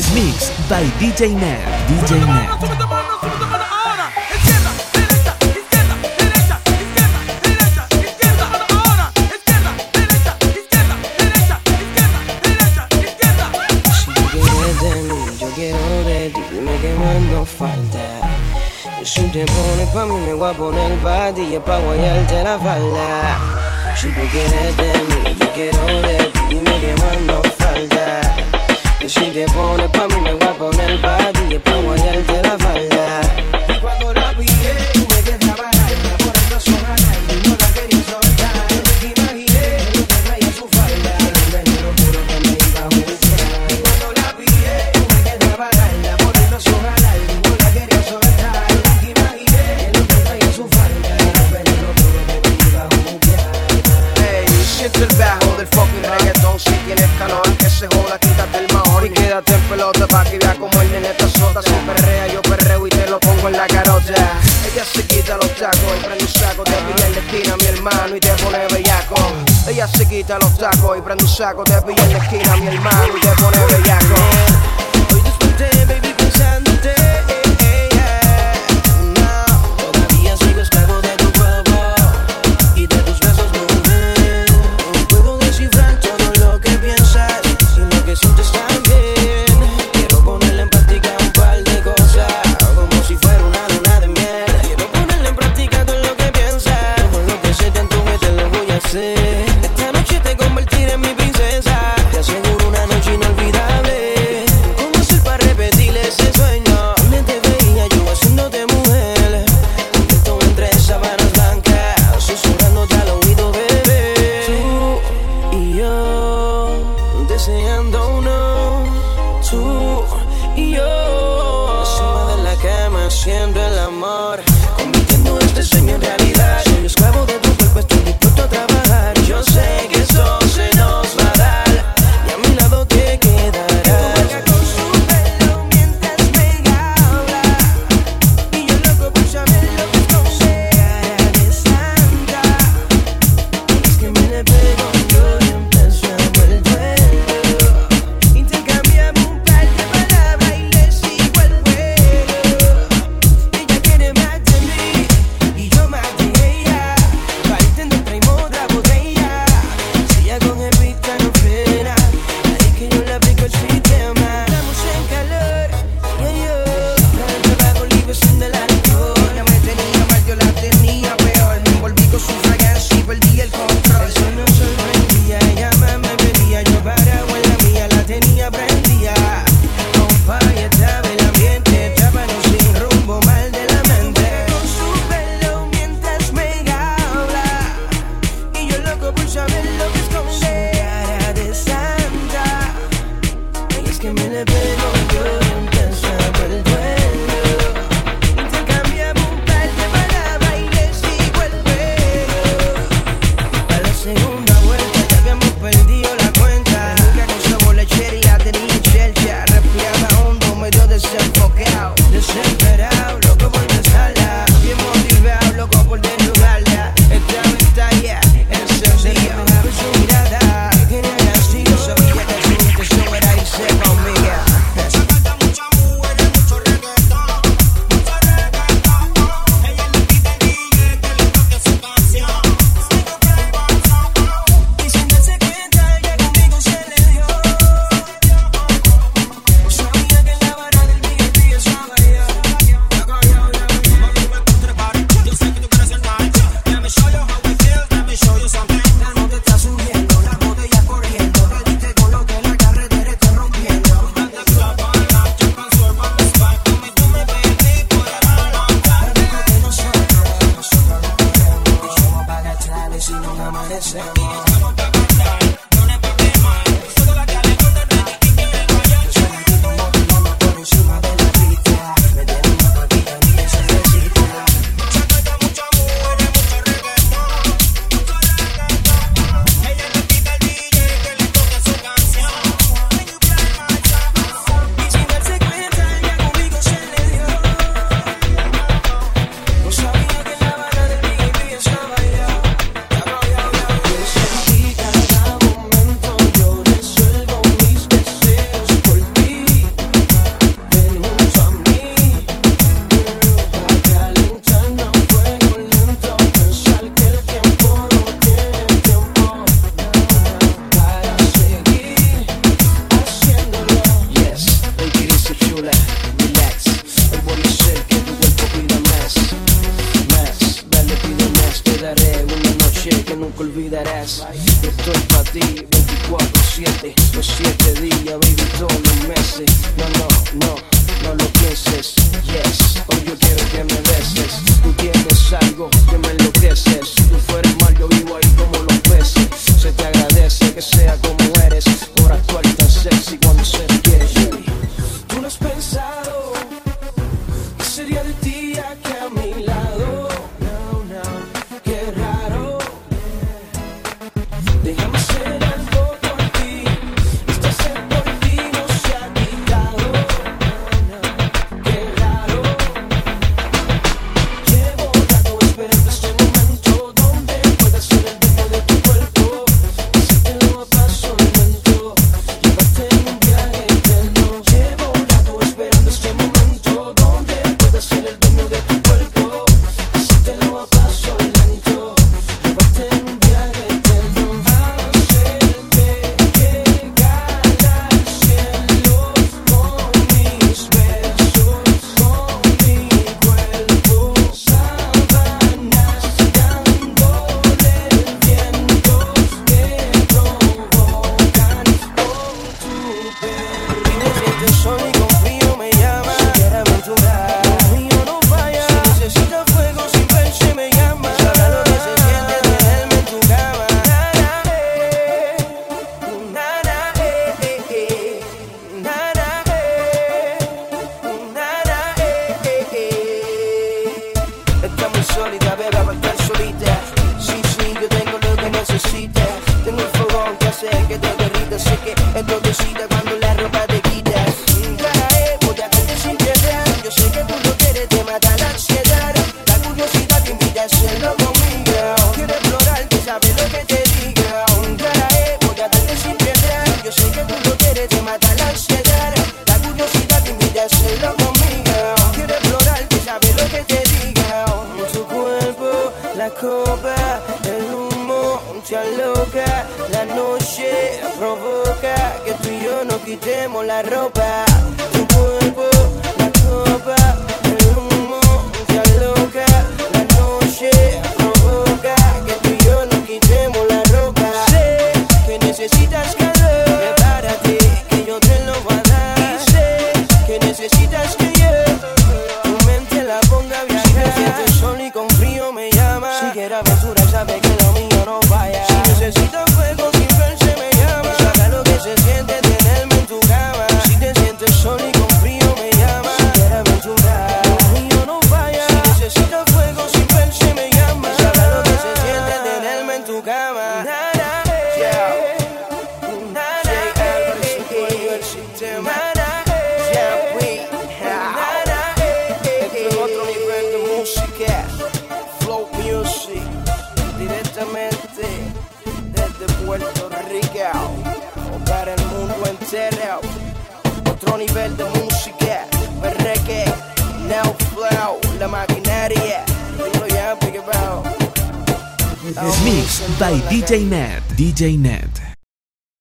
Sessiones Mix by DJ Net. DJ Net. Si te pones pa' mí me voy a poner pa' ti Y es pa' guayarte la falda. Si tú quieres de mí, yo quiero de ti Dime que más falta. Ella se quita los tacos y prende un saco. Te pilla en la esquina, mi hermano, y te pone bellaco. Ella se quita los tacos y prende un saco. Te pilla en la esquina, mi hermano, y te pone bellaco. Estoy para ti 24-7, los 7 días, baby, todos los meses. No, no, no. noche provoca que tú y yo nos quitemos la ropa. Tu cuerpo, la copa, el humo se aloca. La noche provoca que tú y yo nos quitemos la ropa. Sé que necesitas calor, prepárate que yo te lo voy a dar. Y sé que necesitas que yo tu mente la ponga a viajar. Si sol y con frío me llama. Si quieres aventura, sabe que lo mío no vaya. Si necesito flow. Otro nivel de música, el reggae, neo flow, la maquinaria, Mix by DJ Net, DJ Net.